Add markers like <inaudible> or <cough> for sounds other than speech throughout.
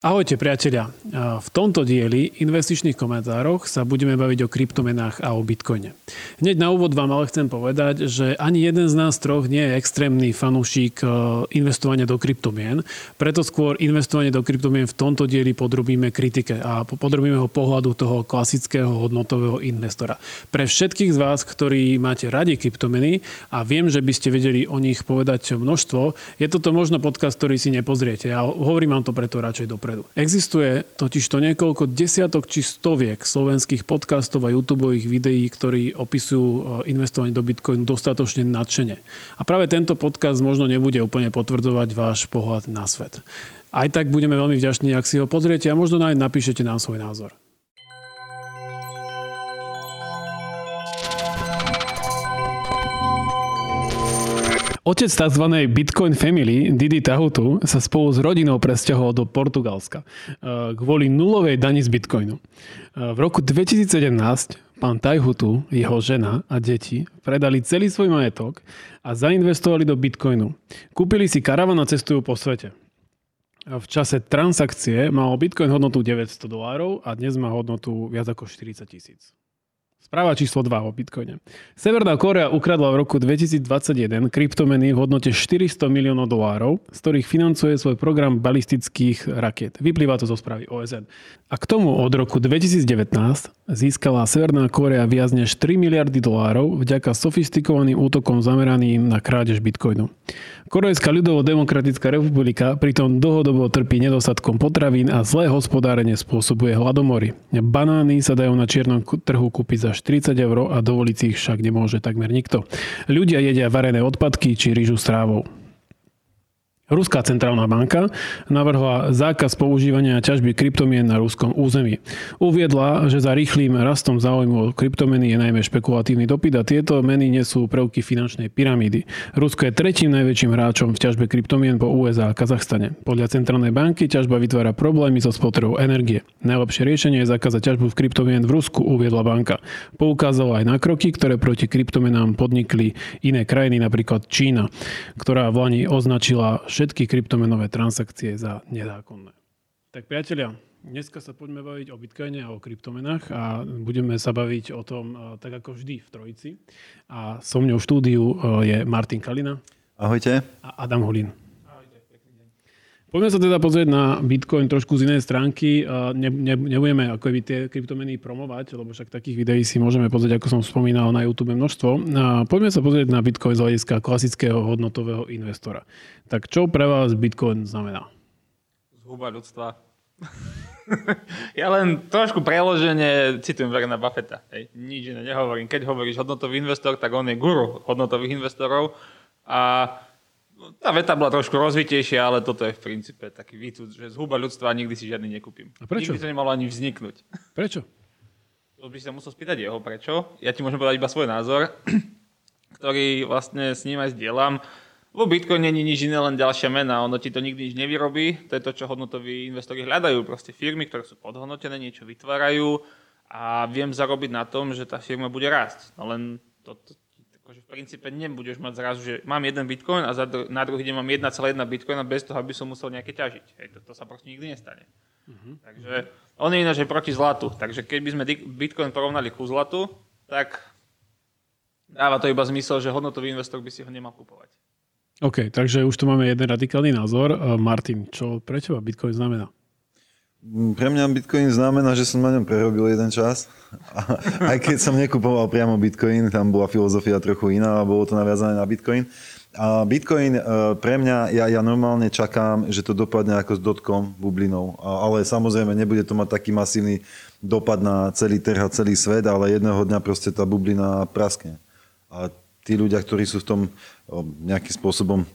Ahojte priatelia. V tomto dieli investičných komentároch sa budeme baviť o kryptomenách a o bitcoine. Hneď na úvod vám ale chcem povedať, že ani jeden z nás troch nie je extrémny fanúšik e, investovania do kryptomien, preto skôr investovanie do kryptomien v tomto dieli podrobíme kritike a podrobíme ho pohľadu toho klasického hodnotového investora. Pre všetkých z vás, ktorí máte radi kryptomeny a viem, že by ste vedeli o nich povedať množstvo, je toto možno podcast, ktorý si nepozriete. Ja hovorím vám to preto radšej dopredu dopredu. Existuje totiž to niekoľko desiatok či stoviek slovenských podcastov a YouTube videí, ktorí opisujú e, investovanie do Bitcoinu dostatočne nadšene. A práve tento podcast možno nebude úplne potvrdzovať váš pohľad na svet. Aj tak budeme veľmi vďační, ak si ho pozriete a možno aj napíšete nám svoj názor. Otec tzv. Bitcoin Family, Didi Tahutu, sa spolu s rodinou presťahoval do Portugalska eh, kvôli nulovej dani z Bitcoinu. Eh, v roku 2017 pán Tahutu, jeho žena a deti predali celý svoj majetok a zainvestovali do Bitcoinu. Kúpili si karavan a cestujú po svete. V čase transakcie mal Bitcoin hodnotu 900 dolárov a dnes má hodnotu viac ako 40 tisíc. Správa číslo 2 o Bitcoine. Severná Korea ukradla v roku 2021 kryptomeny v hodnote 400 miliónov dolárov, z ktorých financuje svoj program balistických raket. Vyplýva to zo správy OSN. A k tomu od roku 2019 získala Severná Korea viac než 3 miliardy dolárov vďaka sofistikovaným útokom zameraným na krádež Bitcoinu. Korejská ľudovo-demokratická republika pritom dlhodobo trpí nedostatkom potravín a zlé hospodárenie spôsobuje hladomory. Banány sa dajú na čiernom trhu kúpiť za 40 eur a dovoliť si ich však nemôže takmer nikto. Ľudia jedia varené odpadky či rýžu s trávou. Ruská centrálna banka navrhla zákaz používania ťažby kryptomien na ruskom území. Uviedla, že za rýchlým rastom záujmu o kryptomeny je najmä špekulatívny dopyt a tieto meny nesú prvky finančnej pyramídy. Rusko je tretím najväčším hráčom v ťažbe kryptomien po USA a Kazachstane. Podľa centrálnej banky ťažba vytvára problémy so spotrebou energie. Najlepšie riešenie je zakázať ťažbu v kryptomien v Rusku, uviedla banka. Poukázala aj na kroky, ktoré proti kryptomenám podnikli iné krajiny, napríklad Čína, ktorá v Lani označila všetky kryptomenové transakcie za nezákonné. Tak priatelia, dneska sa poďme baviť o Bitcoine a o kryptomenách a budeme sa baviť o tom e, tak ako vždy v Trojici. A so mňou v štúdiu e, je Martin Kalina. Ahojte. A Adam Holín. Poďme sa teda pozrieť na Bitcoin trošku z inej stránky. Ne, ne, nebudeme ako by tie kryptomeny promovať, lebo však takých videí si môžeme pozrieť, ako som spomínal, na YouTube množstvo. Poďme sa pozrieť na Bitcoin z hľadiska klasického hodnotového investora. Tak čo pre vás Bitcoin znamená? Zhuba ľudstva. <laughs> ja len trošku preloženie citujem Verena Buffetta. Hej. Nič iné nehovorím. Keď hovoríš hodnotový investor, tak on je guru hodnotových investorov. A tá veta bola trošku rozvitejšia, ale toto je v princípe taký výcud, že zhuba ľudstva nikdy si žiadny nekúpim. A prečo? Nikdy to nemalo ani vzniknúť. Prečo? To by sa musel spýtať jeho, prečo. Ja ti môžem povedať iba svoj názor, <clears throat> ktorý vlastne s ním aj zdieľam. Vo Bitcoin není nič iné, len ďalšia mena. Ono ti to nikdy nič nevyrobí. To je to, čo hodnotoví investori hľadajú. Proste firmy, ktoré sú podhodnotené, niečo vytvárajú a viem zarobiť na tom, že tá firma bude rásť. No len to, to, princípe nebudeš mať zrazu, že mám jeden bitcoin a na druhý deň mám 1,1 bitcoina bez toho, aby som musel nejaké ťažiť. Hej, to, to sa proste nikdy nestane. Uh-huh. Takže on je ináč aj proti zlatu. Takže keď by sme bitcoin porovnali ku zlatu, tak dáva to iba zmysel, že hodnotový investor by si ho nemal kupovať. OK, takže už tu máme jeden radikálny názor. Martin, čo pre teba Bitcoin znamená? Pre mňa Bitcoin znamená, že som na ňom prerobil jeden čas. A aj keď som nekupoval priamo Bitcoin, tam bola filozofia trochu iná a bolo to naviazané na Bitcoin. A Bitcoin e, pre mňa, ja, ja normálne čakám, že to dopadne ako s dotkom bublinou. Ale samozrejme, nebude to mať taký masívny dopad na celý trh a celý svet, ale jedného dňa proste tá bublina praskne. A tí ľudia, ktorí sú v tom nejakým spôsobom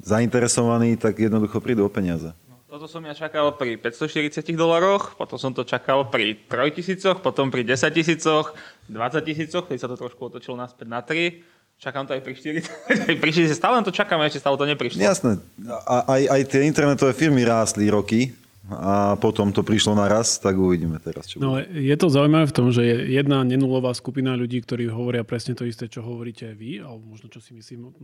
zainteresovaní, tak jednoducho prídu o peniaze. Toto som ja čakal pri 540 dolároch, potom som to čakal pri 3000, potom pri 10 tisícoch, 20 tisícoch, keď sa to trošku otočilo naspäť na 3. Čakám to aj pri 4, <laughs> aj pri 60, stále to čakám, ešte stále to neprišlo. Jasné, aj, aj tie internetové firmy rástli roky, a potom to prišlo na raz, tak uvidíme teraz, čo No, bude. je to zaujímavé v tom, že je jedna nenulová skupina ľudí, ktorí hovoria presne to isté, čo hovoríte vy, alebo možno čo si myslím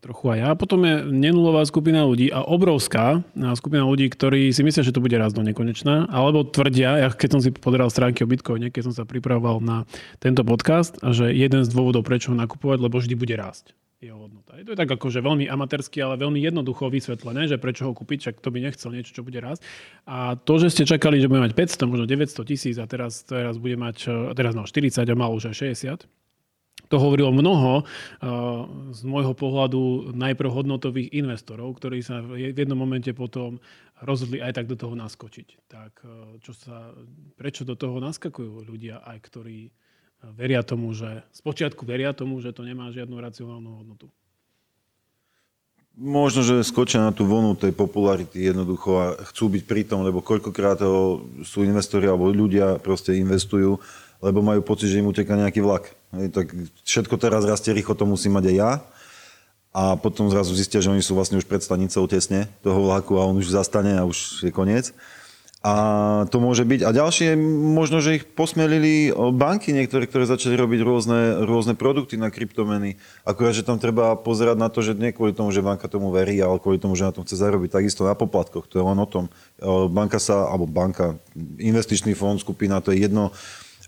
trochu aj ja. Potom je nenulová skupina ľudí a obrovská skupina ľudí, ktorí si myslia, že to bude raz do nekonečná, alebo tvrdia, ja keď som si pozeral stránky o Bitcoine, keď som sa pripravoval na tento podcast, že jeden z dôvodov, prečo ho nakupovať, lebo vždy bude rásť jeho hodnota. Je to tak akože veľmi amatérsky, ale veľmi jednoducho vysvetlené, že prečo ho kúpiť, čak to by nechcel niečo, čo bude rásť. A to, že ste čakali, že bude mať 500, možno 900 tisíc a teraz, teraz bude mať, e, teraz mal 40 a mal už aj 60, to hovorilo mnoho uh, z môjho pohľadu najprv hodnotových investorov, ktorí sa v jednom momente potom rozhodli aj tak do toho naskočiť. Tak uh, čo sa, prečo do toho naskakujú ľudia, aj ktorí veria tomu, že spočiatku veria tomu, že to nemá žiadnu racionálnu hodnotu. Možno, že skočia na tú vlnu tej popularity jednoducho a chcú byť pri tom, lebo koľkokrát sú investori alebo ľudia proste investujú, lebo majú pocit, že im uteká nejaký vlak. Hej, tak všetko teraz rastie rýchlo, to musím mať aj ja. A potom zrazu zistia, že oni sú vlastne už pred stanicou tesne toho vlaku a on už zastane a už je koniec. A to môže byť. A ďalšie, možno, že ich posmelili banky niektoré, ktoré začali robiť rôzne, rôzne produkty na kryptomeny. Akurát, že tam treba pozerať na to, že nie kvôli tomu, že banka tomu verí, ale kvôli tomu, že na tom chce zarobiť. Takisto na poplatkoch, to je len o tom. Banka sa, alebo banka, investičný fond, skupina, to je jedno,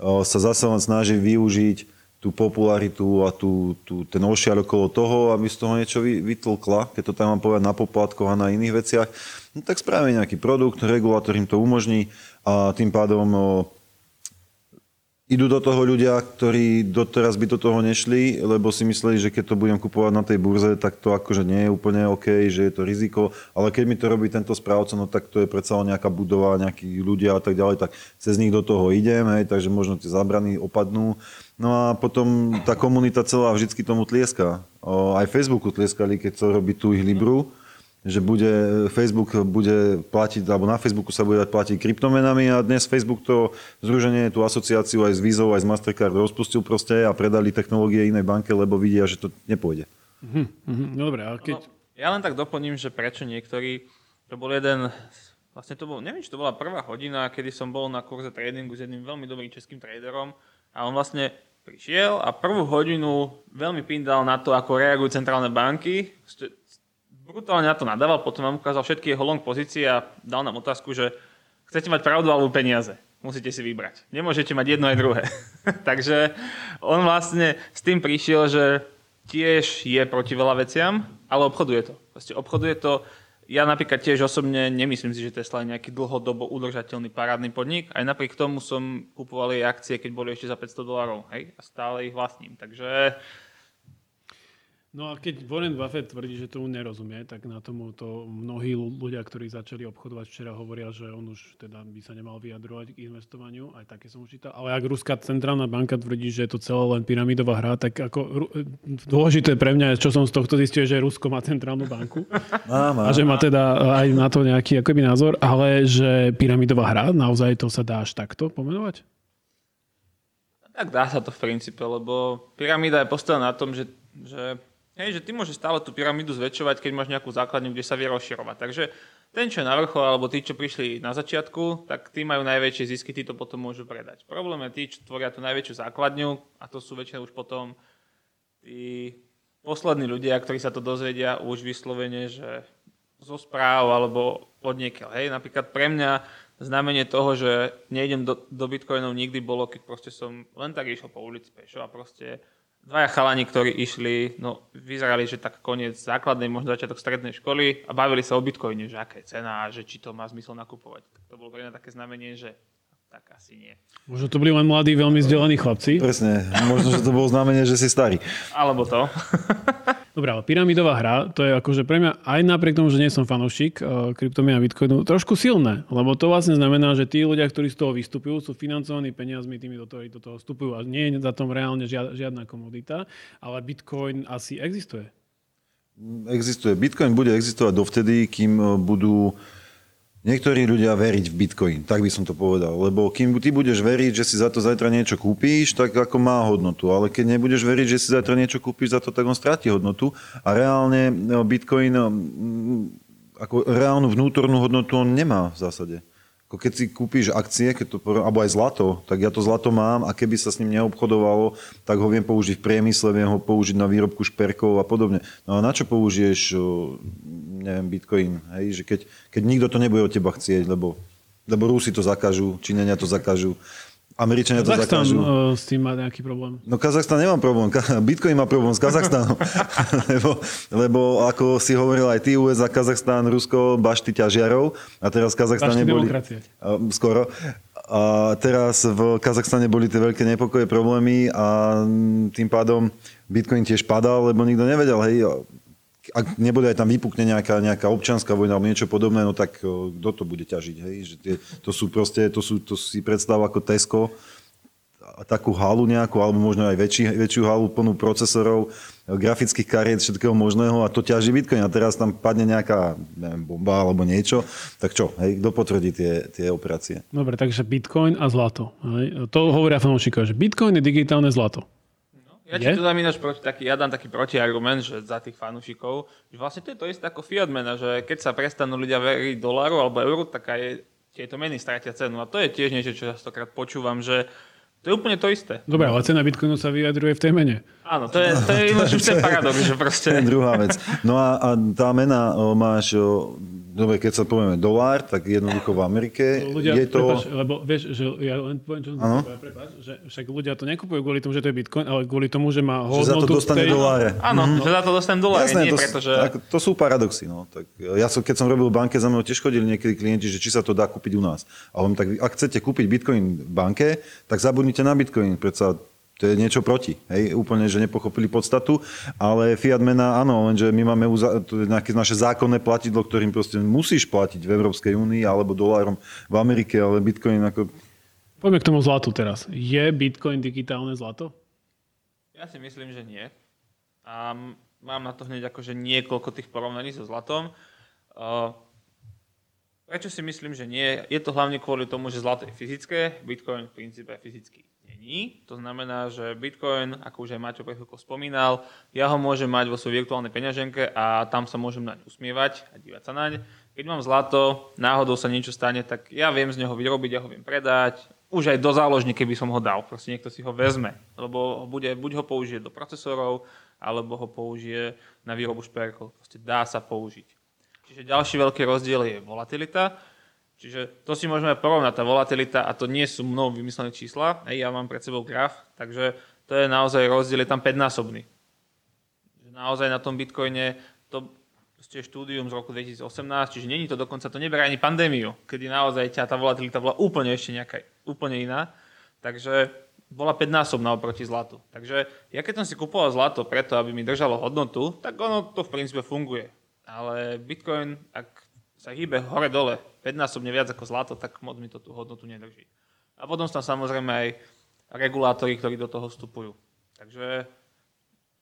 sa zase len snaží využiť tú popularitu a tú, tú, ten ošiar okolo toho, aby z toho niečo vytlkla, keď to tam mám povedať na poplatkoch a na iných veciach, no tak spravia nejaký produkt, regulátor im to umožní a tým pádom o, idú do toho ľudia, ktorí doteraz by do toho nešli, lebo si mysleli, že keď to budem kupovať na tej burze, tak to akože nie je úplne OK, že je to riziko, ale keď mi to robí tento správca, no tak to je predsa nejaká budova, nejakí ľudia a tak ďalej, tak cez nich do toho idem, hej, takže možno tie zábrany opadnú No a potom tá komunita celá vždycky tomu tlieska. O, aj Facebooku tlieskali, keď to robí tú ich Libru, že bude, Facebook bude platiť, alebo na Facebooku sa bude platiť kryptomenami a dnes Facebook to združenie, tú asociáciu aj s Vizou, aj s Mastercard rozpustil proste a predali technológie inej banke, lebo vidia, že to nepôjde. Mm-hmm. Dobre, a keď... No, ja len tak doplním, že prečo niektorí, to bol jeden, vlastne to bol, neviem, či to bola prvá hodina, kedy som bol na kurze tradingu s jedným veľmi dobrým českým traderom a on vlastne prišiel a prvú hodinu veľmi pindal na to, ako reagujú centrálne banky. Brutálne na to nadával, potom vám ukázal všetky jeho long pozície a dal nám otázku, že chcete mať pravdu alebo peniaze. Musíte si vybrať. Nemôžete mať jedno aj druhé. <laughs> Takže on vlastne s tým prišiel, že tiež je proti veľa veciam, ale obchoduje to. Proste obchoduje to ja napríklad tiež osobne nemyslím si, že Tesla je nejaký dlhodobo udržateľný parádny podnik. Aj napriek tomu som kupoval jej akcie, keď boli ešte za 500 dolarov. Hej? A stále ich vlastním. Takže No a keď Warren Buffett tvrdí, že tomu nerozumie, tak na tomu to mnohí ľudia, ktorí začali obchodovať včera, hovoria, že on už teda by sa nemal vyjadrovať k investovaniu, aj také som učítal. Ale ak Ruská centrálna banka tvrdí, že je to celé len pyramidová hra, tak ako dôležité pre mňa, čo som z tohto zistil, že Rusko má centrálnu banku má, má. a že má teda aj na to nejaký akoby názor, ale že pyramidová hra, naozaj to sa dá až takto pomenovať? Tak dá sa to v princípe, lebo pyramída je postavená na tom, že, že Hej, že ty môžeš stále tú pyramídu zväčšovať, keď máš nejakú základňu, kde sa vie rozširovať. Takže ten, čo je na vrchol, alebo tí, čo prišli na začiatku, tak tí majú najväčšie zisky, tí to potom môžu predať. Problém je tí, čo tvoria tú najväčšiu základňu, a to sú väčšinou už potom tí poslední ľudia, ktorí sa to dozvedia už vyslovene, že zo správ alebo od niekiaľ. Hej, napríklad pre mňa znamenie toho, že nejdem do, do bitcoinov nikdy bolo, keď proste som len tak išiel po ulici pešo a proste dvaja chalani, ktorí išli, no vyzerali, že tak koniec základnej, možno začiatok strednej školy a bavili sa o bitcoine, že aká je cena a že či to má zmysel nakupovať. Tak to bolo pre mňa také znamenie, že tak asi nie. Možno to boli len mladí, veľmi vzdelaní chlapci. Presne, možno, že to bolo znamenie, že si starý. Alebo to. <laughs> Dobre, ale pyramidová hra, to je akože pre mňa, aj napriek tomu, že nie som fanúšik uh, kryptomien a bitcoinu, trošku silné, lebo to vlastne znamená, že tí ľudia, ktorí z toho vystupujú, sú financovaní peniazmi tými, toho, do toho vstupujú a nie je za tom reálne žiadna komodita, ale bitcoin asi existuje. Existuje. Bitcoin bude existovať dovtedy, kým e, budú niektorí ľudia veriť v Bitcoin, tak by som to povedal. Lebo kým ty budeš veriť, že si za to zajtra niečo kúpíš, tak ako má hodnotu. Ale keď nebudeš veriť, že si zajtra niečo kúpíš za to, tak on stráti hodnotu. A reálne no, Bitcoin no, ako reálnu vnútornú hodnotu on nemá v zásade. Ako keď si kúpiš akcie, keď to, alebo aj zlato, tak ja to zlato mám a keby sa s ním neobchodovalo, tak ho viem použiť v priemysle, viem ho použiť na výrobku šperkov a podobne. No a na čo použiješ, neviem, bitcoin, hej? Že keď, keď nikto to nebude od teba chcieť, lebo, lebo Rusi to zakážu, Číňania to zakážu, Američania to Kazachstan zakážu. uh, s tým má nejaký problém. No Kazachstan nemá problém. <laughs> Bitcoin má problém s Kazachstanom. <laughs> lebo, lebo ako si hovoril aj ty, USA, Kazachstan, Rusko, bašty ťažiarov. A teraz v Kazachstane Bašty boli... demokracie. Skoro. A teraz v Kazachstane boli tie veľké nepokoje, problémy a tým pádom Bitcoin tiež padal, lebo nikto nevedel, hej, ak nebude aj tam vypukne nejaká, nejaká občanská vojna alebo niečo podobné, no tak kto to bude ťažiť, hej? Že tie, to sú proste, to, sú, to si predstav ako Tesco, takú halu nejakú, alebo možno aj väčší, väčšiu halu plnú procesorov, grafických kariet, všetkého možného a to ťaží Bitcoin. A teraz tam padne nejaká neviem, bomba alebo niečo, tak čo, hej, kto potvrdí tie, tie operácie? Dobre, takže Bitcoin a zlato. Hej. To hovoria fanúšikovia, že Bitcoin je digitálne zlato. Ja Je? ti tu dám ináč proti, taký, ja dám taký protiargument, že za tých fanúšikov, že vlastne to je to isté ako fiat mena, že keď sa prestanú ľudia veriť doláru alebo euru, tak aj tieto meny stratia cenu. A to je tiež niečo, čo častokrát počúvam, že to je úplne to isté. Dobre, ale cena Bitcoinu sa vyjadruje v tej mene. Áno, to je, to je <laughs> už ten paradox, že proste... To je druhá vec. No a, a tá mena o, máš, o, dobre, keď sa povieme dolár, tak jednoducho v Amerike Ľudia, je to... prepáč, lebo vieš, že ja len poviem, čo prepáč, že však ľudia to nekupujú kvôli tomu, že to je Bitcoin, ale kvôli tomu, že má Že za to hodnotu dostane tej... doláre. Áno, že za to dostanem doláre, Jasné, nie to, preto, že... tak, to sú paradoxy. No. Tak, ja som, keď som robil v banke, za mnou tiež chodili niekedy klienti, že či sa to dá kúpiť u nás. A tak ak chcete kúpiť bitcoin v banke, tak zabudnite na bitcoin. Predsa to je niečo proti. Hej? Úplne, že nepochopili podstatu. Ale fiat mena, áno, lenže my máme uza- to je nejaké naše zákonné platidlo, ktorým proste musíš platiť v Európskej únii alebo dolárom v Amerike, ale bitcoin ako... Poďme k tomu zlatu teraz. Je Bitcoin digitálne zlato? Ja si myslím, že nie. A mám na to hneď akože niekoľko tých porovnaní so zlatom. Uh, prečo si myslím, že nie? Je to hlavne kvôli tomu, že zlato je fyzické, Bitcoin v princípe fyzický není. To znamená, že Bitcoin, ako už aj Maťo pred spomínal, ja ho môžem mať vo svojej virtuálnej peňaženke a tam sa môžem naň usmievať a dívať sa naň. Keď mám zlato, náhodou sa niečo stane, tak ja viem z neho vyrobiť, ja ho viem predať, už aj do záložne, keby som ho dal. Proste niekto si ho vezme, lebo bude, buď ho použije do procesorov, alebo ho použije na výrobu šperkov. Proste dá sa použiť. Čiže ďalší veľký rozdiel je volatilita. Čiže to si môžeme porovnať, tá volatilita, a to nie sú mnou vymyslené čísla, hej, ja mám pred sebou graf, takže to je naozaj rozdiel, je tam 5-násobný. Že naozaj na tom Bitcoine to je štúdium z roku 2018, čiže není to dokonca, to neberá ani pandémiu, kedy naozaj ťa tá volatilita bola úplne ešte nejaká, úplne iná. Takže bola 5-násobná oproti zlatu. Takže ja keď som si kupoval zlato preto, aby mi držalo hodnotu, tak ono to v princípe funguje. Ale Bitcoin, ak sa hýbe hore-dole 5-násobne viac ako zlato, tak moc mi to tú hodnotu nedrží. A potom sú tam samozrejme aj regulátori, ktorí do toho vstupujú. Takže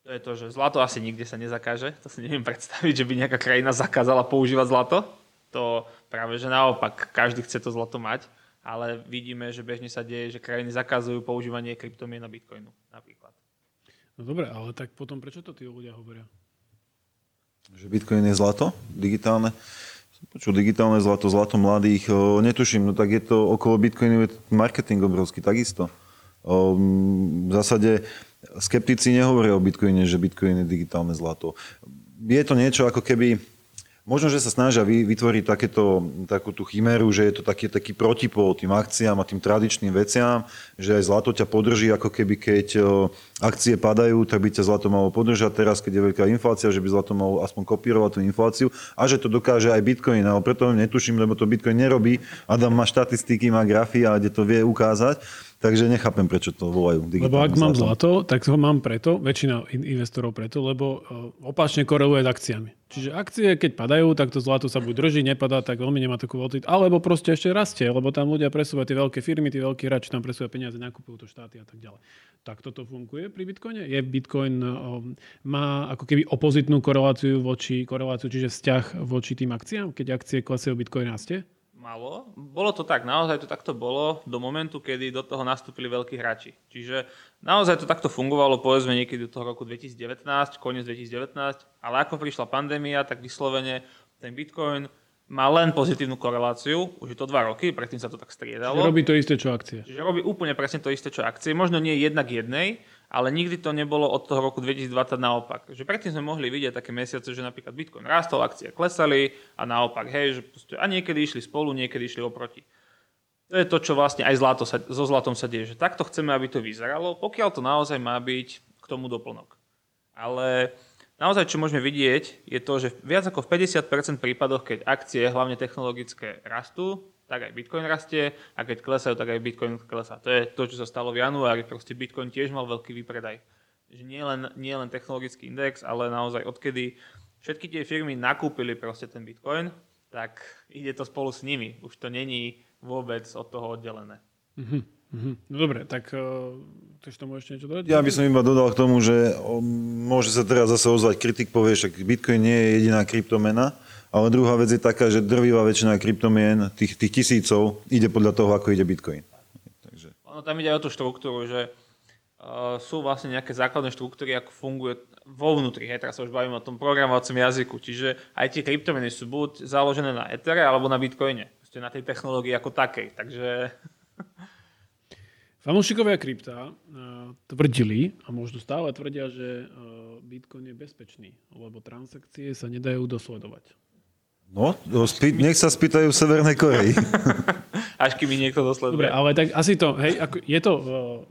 to je to, že zlato asi nikde sa nezakáže. To si neviem predstaviť, že by nejaká krajina zakázala používať zlato. To práve, že naopak, každý chce to zlato mať. Ale vidíme, že bežne sa deje, že krajiny zakazujú používanie kryptomien na Bitcoinu napríklad. No dobre, ale tak potom prečo to tí ľudia hovoria? Že Bitcoin je zlato, digitálne. Počul digitálne zlato, zlato mladých, o, netuším, no tak je to okolo Bitcoinu je marketing obrovský, takisto. O, v zásade skeptici nehovoria o Bitcoine, že Bitcoin je digitálne zlato. Je to niečo ako keby, možno, že sa snažia vy- vytvoriť takéto, takú tú chiméru, že je to taký, taký protipol tým akciám a tým tradičným veciam, že aj zlato ťa podrží, ako keby keď o, akcie padajú, tak by ťa zlato malo podržať. Teraz, keď je veľká inflácia, že by zlato malo aspoň kopírovať tú infláciu a že to dokáže aj Bitcoin, ale preto netuším, lebo to Bitcoin nerobí. Adam má štatistiky, má grafy a kde to vie ukázať, takže nechápem, prečo to volajú digitálne Lebo ak mám zlato. tak ho mám preto, väčšina in- investorov preto, lebo e, opačne koreluje s akciami. Čiže akcie, keď padajú, tak to zlato sa buď drží, nepadá, tak veľmi nemá takú volatilitu, alebo proste ešte rastie, lebo tam ľudia presúvajú tie veľké firmy, tí veľkí hráči tam presúvajú peniaze, nakupujú to štáty a tak ďalej. Tak toto funguje pri Bitcoine? Je Bitcoin, e, má ako keby opozitnú koreláciu voči, koreláciu, čiže vzťah voči tým akciám, keď akcie klesajú, Bitcoin rastie? Malo. Bolo to tak, naozaj to takto bolo do momentu, kedy do toho nastúpili veľkí hráči. Čiže naozaj to takto fungovalo, povedzme niekedy do toho roku 2019, koniec 2019, ale ako prišla pandémia, tak vyslovene ten Bitcoin má len pozitívnu koreláciu, už je to dva roky, predtým sa to tak striedalo. Robí to isté, čo akcie. Čiže robí úplne presne to isté, čo akcie. Možno nie jednak jednej, ale nikdy to nebolo od toho roku 2020 naopak. Že predtým sme mohli vidieť také mesiace, že napríklad Bitcoin rastol, akcie klesali a naopak, hej, že proste, a niekedy išli spolu, niekedy išli oproti. To je to, čo vlastne aj zlato sa, so zlatom sa deje, že takto chceme, aby to vyzeralo, pokiaľ to naozaj má byť k tomu doplnok. Ale Naozaj, čo môžeme vidieť, je to, že viac ako v 50% prípadoch, keď akcie, hlavne technologické, rastú, tak aj Bitcoin rastie a keď klesajú, tak aj Bitcoin klesá. To je to, čo sa stalo v januári. Proste Bitcoin tiež mal veľký výpredaj. Že nie len, nie len technologický index, ale naozaj odkedy všetky tie firmy nakúpili proste ten Bitcoin, tak ide to spolu s nimi. Už to není vôbec od toho oddelené. Mm-hmm. No dobre, tak uh, chceš tomu ešte niečo dodať? Ja by som iba dodal k tomu, že môže sa teraz zase ozvať kritik, povie, že Bitcoin nie je jediná kryptomena, ale druhá vec je taká, že drvivá väčšina kryptomien, tých, tých tisícov, ide podľa toho, ako ide Bitcoin. Takže... Ono tam ide o tú štruktúru, že uh, sú vlastne nejaké základné štruktúry, ako funguje vo vnútri. Hej, teraz sa už bavíme o tom programovacom jazyku. Čiže aj tie kryptomeny sú buď založené na Ethere alebo na Bitcoine. na tej technológii ako takej. Takže <laughs> Fanúšikovia krypta uh, tvrdili, a možno stále tvrdia, že uh, Bitcoin je bezpečný, lebo transakcie sa nedajú dosledovať. No, spý, nech sa spýtajú v Severnej Koreji. <laughs> Až kým mi niekto dosleduje. Dobre, ale tak asi to, hej, ako, je to uh,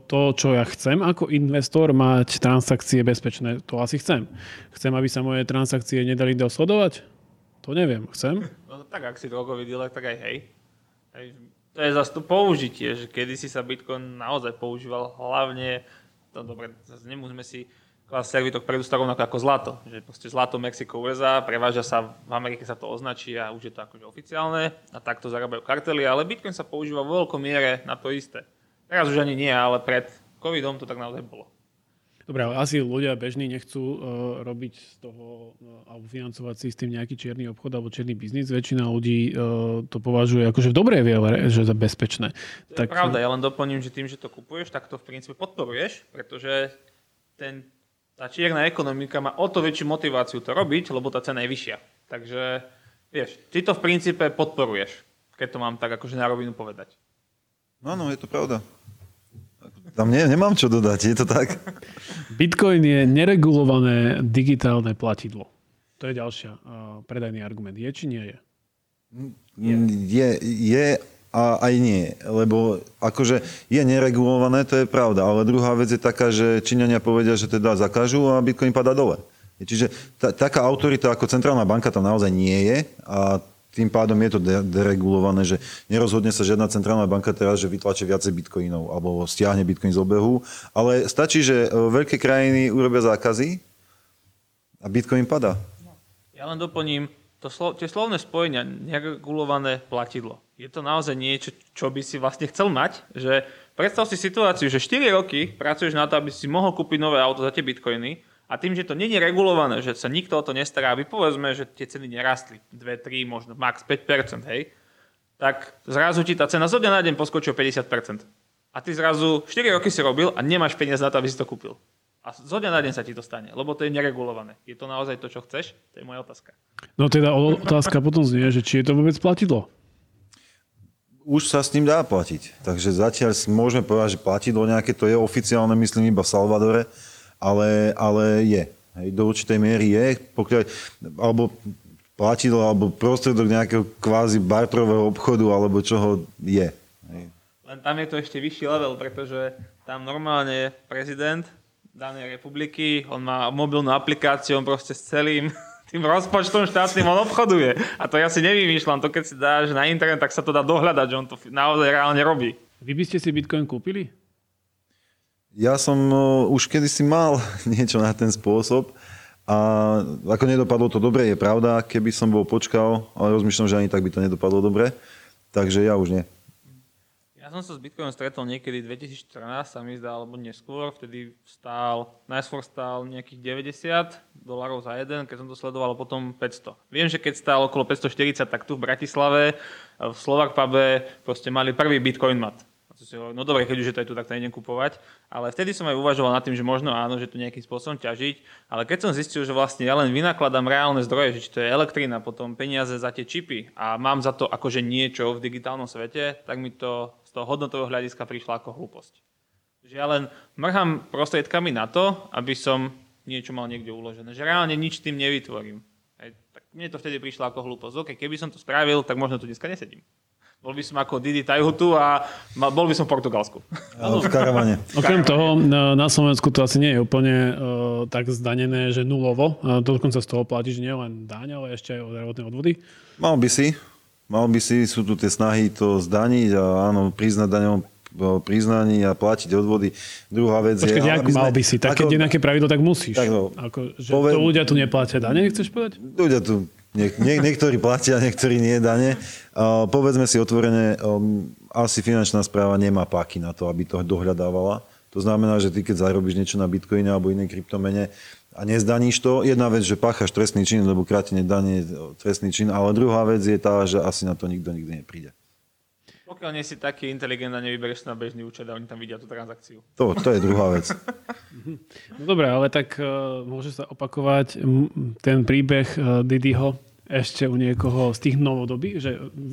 to, čo ja chcem ako investor mať transakcie bezpečné. To asi chcem. Chcem, aby sa moje transakcie nedali dosledovať? To neviem. Chcem? No tak, ak si drogový dealer, tak aj hej. hej to je zase to použitie, že kedysi sa Bitcoin naozaj používal hlavne, to dobre, zase nemusíme si klásť servitok predústav rovnako ako zlato. Že proste zlato Mexiko USA, preváža sa, v Amerike sa to označí a už je to akože oficiálne a takto zarábajú kartely, ale Bitcoin sa používa vo veľkom miere na to isté. Teraz už ani nie, ale pred covidom to tak naozaj bolo. Dobre, ale asi ľudia bežní nechcú uh, robiť z toho uh, alebo financovať si s tým nejaký čierny obchod alebo čierny biznis. Väčšina ľudí uh, to považuje akože v dobrej viere, že je bezpečné. To tak... je pravda, ja len doplním, že tým, že to kupuješ, tak to v princípe podporuješ, pretože ten, tá čierna ekonomika má o to väčšiu motiváciu to robiť, lebo tá cena je vyššia. Takže vieš, ty to v princípe podporuješ, keď to mám tak akože na rovinu povedať. No, no, je to pravda. Tam nie, nemám čo dodať, je to tak? Bitcoin je neregulované digitálne platidlo. To je ďalšia uh, predajný argument. Je či nie je? Je, je a aj nie, lebo akože je neregulované, to je pravda, ale druhá vec je taká, že Číňania povedia, že teda zakážu a Bitcoin padá dole. Čiže ta, taká autorita ako centrálna banka tam naozaj nie je a tým pádom je to deregulované, že nerozhodne sa žiadna centrálna banka teraz, že vytlače viacej bitcoinov alebo stiahne bitcoin z obehu, ale stačí, že e, veľké krajiny urobia zákazy a bitcoin padá. Ja len doplním, to slo- tie slovné spojenia, neregulované platidlo. Je to naozaj niečo, čo by si vlastne chcel mať, že predstav si situáciu, že 4 roky pracuješ na to, aby si mohol kúpiť nové auto za tie bitcoiny a tým, že to není regulované, že sa nikto o to nestará, aby povedzme, že tie ceny nerastli 2, 3, možno max 5%, hej, tak zrazu ti tá cena zo dňa na deň poskočí o 50%. A ty zrazu 4 roky si robil a nemáš peniaz na to, aby si to kúpil. A zo dňa na deň sa ti to stane, lebo to je neregulované. Je to naozaj to, čo chceš? To je moja otázka. No teda otázka potom znie, že či je to vôbec platidlo? Už sa s ním dá platiť. Takže zatiaľ môžeme povedať, že platidlo nejaké to je oficiálne, myslím, iba v Salvadore ale, ale je. Hej, do určitej miery je, pokiaľ, alebo platidlo, alebo prostriedok nejakého kvázi bartrového obchodu, alebo čoho je. Hej. Len tam je to ešte vyšší level, pretože tam normálne prezident danej republiky, on má mobilnú aplikáciu, on proste s celým <laughs> tým rozpočtom štátnym on obchoduje. A to ja si nevymýšľam, to keď si dáš na internet, tak sa to dá dohľadať, že on to naozaj reálne robí. Vy by ste si Bitcoin kúpili? Ja som už kedysi mal <laughs> niečo na ten spôsob a ako nedopadlo to dobre, je pravda, keby som bol počkal, ale rozmýšľam, že ani tak by to nedopadlo dobre, takže ja už nie. Ja som sa s Bitcoinom stretol niekedy 2014, sa mi zdá, alebo neskôr, vtedy stál, najskôr stál nejakých 90 dolarov za jeden, keď som to sledoval, potom 500. Viem, že keď stál okolo 540, tak tu v Bratislave, v Slovak Pube, proste mali prvý Bitcoin mat no dobre, keď už je to aj tu, tak to nejdem kupovať. Ale vtedy som aj uvažoval nad tým, že možno áno, že tu nejakým spôsobom ťažiť. Ale keď som zistil, že vlastne ja len vynakladám reálne zdroje, že či to je elektrina, potom peniaze za tie čipy a mám za to akože niečo v digitálnom svete, tak mi to z toho hodnotového hľadiska prišla ako hlúposť. Že ja len mrhám prostriedkami na to, aby som niečo mal niekde uložené. Že reálne nič tým nevytvorím. Aj, tak mne to vtedy prišlo ako hlúposť. OK, keby som to spravil, tak možno tu dneska nesedím. Bol by som ako Didi Tajhutu a bol by som v Portugalsku. V karavane. Okrem toho, na Slovensku to asi nie je úplne uh, tak zdanené, že nulovo. Uh, dokonca z toho platíš nie len daň, ale ešte aj o zdravotné odvody. Mal by si. Mal by si, sú tu tie snahy to zdaniť a áno, priznať daňovom priznaní a platiť odvody. Druhá vec Počkej, je... ako mal by si, tak keď je nejaké pravidlo, tak musíš. Tak no, ako, že poved... to ľudia tu neplatia dane, chceš povedať? Ľudia tu nie, nie, niektorí platia, <laughs> niektorí nie dane. Uh, povedzme si otvorene, um, asi finančná správa nemá páky na to, aby to dohľadávala. To znamená, že ty keď zarobíš niečo na bitcoine alebo inej kryptomene a nezdaníš to, jedna vec, že páchaš trestný čin, lebo krátenie dane je trestný čin, ale druhá vec je tá, že asi na to nikto nikdy nepríde. Pokiaľ nie si taký inteligent a nevybereš na bežný účet a oni tam vidia tú transakciu. To, to je druhá vec. <laughs> no dobre, ale tak uh, môže sa opakovať ten príbeh uh, Didyho, ešte u niekoho z tých novodobých, že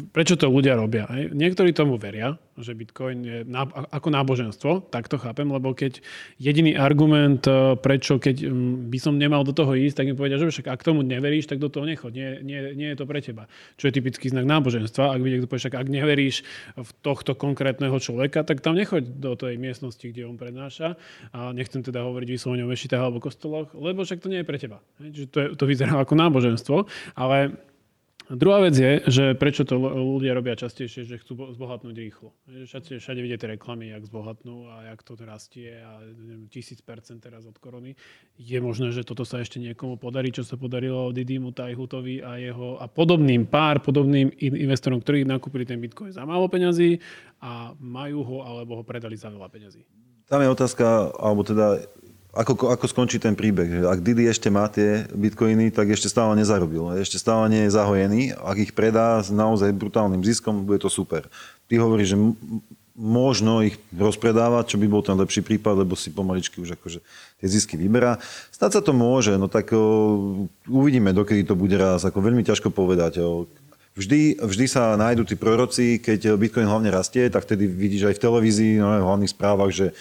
prečo to ľudia robia. Hej? Niektorí tomu veria, že Bitcoin je ná, ako náboženstvo, tak to chápem, lebo keď jediný argument, e, prečo keď by som nemal do toho ísť, tak mi povedia, že však ak tomu neveríš, tak do toho nechod, nie, nie, nie je to pre teba. Čo je typický znak náboženstva, ak by niekto povie, však ak neveríš v tohto konkrétneho človeka, tak tam nechoď do tej miestnosti, kde on prednáša. A nechcem teda hovoriť vyslovene o mešitách alebo kostoloch, lebo však to nie je pre teba. Hej? Že to, je, to vyzerá ako náboženstvo, ale Druhá vec je, že prečo to ľudia robia častejšie, že chcú zbohatnúť rýchlo. Všade, všade vidíte reklamy, jak zbohatnú a jak to rastie a tisíc percent teraz od korony. Je možné, že toto sa ešte niekomu podarí, čo sa podarilo Didymu, Tajhutovi a jeho a podobným pár podobným investorom, ktorí nakúpili ten Bitcoin za málo peňazí a majú ho alebo ho predali za veľa peňazí. Tam je otázka, alebo teda ako, ako skončí ten príbeh. Ak Didi ešte má tie bitcoiny, tak ešte stále nezarobil. Ešte stále nie je zahojený. Ak ich predá s naozaj brutálnym ziskom, bude to super. Ty hovoríš, že možno ich rozpredávať, čo by bol ten lepší prípad, lebo si pomaličky už akože tie zisky vyberá. Stať sa to môže, no tak o, uvidíme, dokedy to bude raz. Ako veľmi ťažko povedať. O, Vždy, vždy sa nájdú tí proroci, keď Bitcoin hlavne rastie, tak vtedy vidíš aj v televízii, no, v hlavných správach, že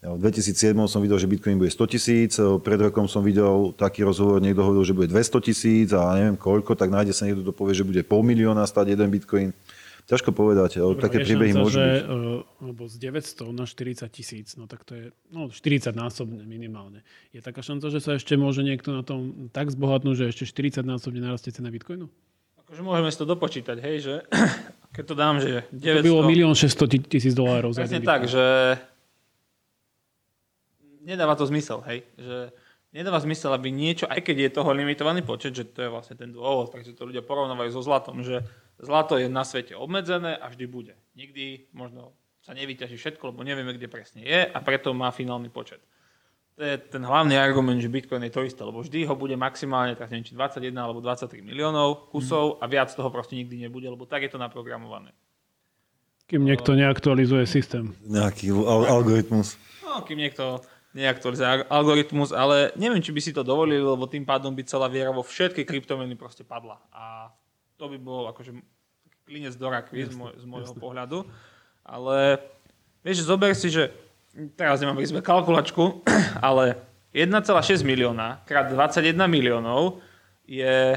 v 2007 som videl, že Bitcoin bude 100 tisíc, pred rokom som videl taký rozhovor, niekto hovoril, že bude 200 tisíc a neviem koľko, tak nájde sa niekto, kto povie, že bude pol milióna stať jeden Bitcoin. Ťažko povedať, ale také príbehy môžu že, byť. Lebo z 900 na 40 tisíc, no tak to je no, 40 násobne minimálne. Je taká šanca, že sa ešte môže niekto na tom tak zbohatnúť, že ešte 40 násobne narastie cena Bitcoinu? Akože môžeme si to dopočítať, hej, že <clears throat> keď to dám, že 900... To bylo 1 600 tisíc dolárov. Presne tak, že nedáva to zmysel, hej. Že nedáva zmysel, aby niečo, aj keď je toho limitovaný počet, že to je vlastne ten dôvod, prečo to ľudia porovnávajú so zlatom, že zlato je na svete obmedzené a vždy bude. Nikdy možno sa nevyťaží všetko, lebo nevieme, kde presne je a preto má finálny počet. To je ten hlavný argument, že Bitcoin je to isté, lebo vždy ho bude maximálne, tak neviem, či 21 alebo 23 miliónov kusov a viac toho proste nikdy nebude, lebo tak je to naprogramované. Kým niekto neaktualizuje systém. Nejaký al- algoritmus. No, kým niekto neaktualizuje algoritmus, ale neviem, či by si to dovolili, lebo tým pádom by celá viera vo všetky kryptomeny proste padla. A to by bol akože klinec do rakvy z, môj, z môjho jasne. pohľadu. Ale vieš, zober si, že teraz nemám pri kalkulačku, <clears throat> ale 1,6 milióna krát 21 miliónov je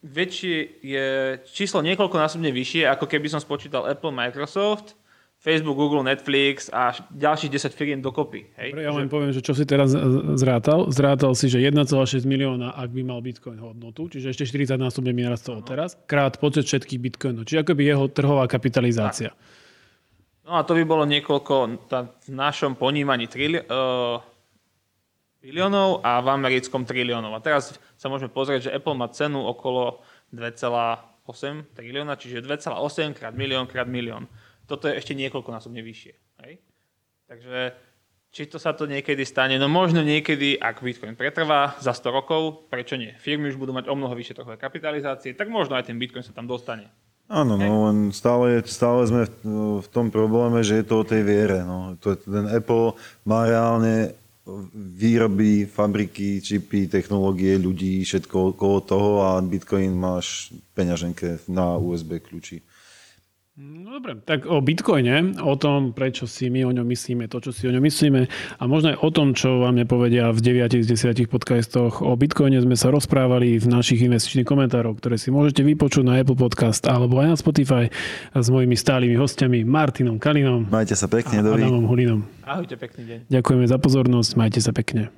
väčšie, je číslo niekoľkonásobne vyššie, ako keby som spočítal Apple, Microsoft, Facebook, Google, Netflix a ďalších 10 firiem dokopy. Hej? Dobre, ja len že... poviem, že čo si teraz zrátal. Zrátal si, že 1,6 milióna, ak by mal Bitcoin hodnotu, čiže ešte 40 násobne by narastol teraz, krát počet všetkých Bitcoinov. Čiže ako by jeho trhová kapitalizácia. Tak. No a to by bolo niekoľko tá, v našom ponímaní trili, uh, biliónov a v americkom triliónov. A teraz sa môžeme pozrieť, že Apple má cenu okolo 2,8 trilióna, čiže 2,8 krát milión krát milión toto je ešte niekoľkonásobne vyššie. Hej? Takže či to sa to niekedy stane? No možno niekedy, ak Bitcoin pretrvá za 100 rokov, prečo nie? Firmy už budú mať o mnoho vyššie trhové kapitalizácie, tak možno aj ten Bitcoin sa tam dostane. Áno, no, len stále, stále sme v, tom probléme, že je to o tej viere. No. Ten Apple má reálne výroby, fabriky, čipy, technológie, ľudí, všetko okolo toho a Bitcoin máš peňaženke na USB kľúči. No dobre, tak o Bitcoine, o tom, prečo si my o ňom myslíme, to, čo si o ňom myslíme a možno aj o tom, čo vám nepovedia v 9 z 10 podcastoch o Bitcoine sme sa rozprávali v našich investičných komentároch, ktoré si môžete vypočuť na Apple Podcast alebo aj na Spotify s mojimi stálymi hostiami Martinom Kalinom Majte sa pekne, a. Adamom Hulinom. Ahojte, pekný deň. Ďakujeme za pozornosť, majte sa pekne.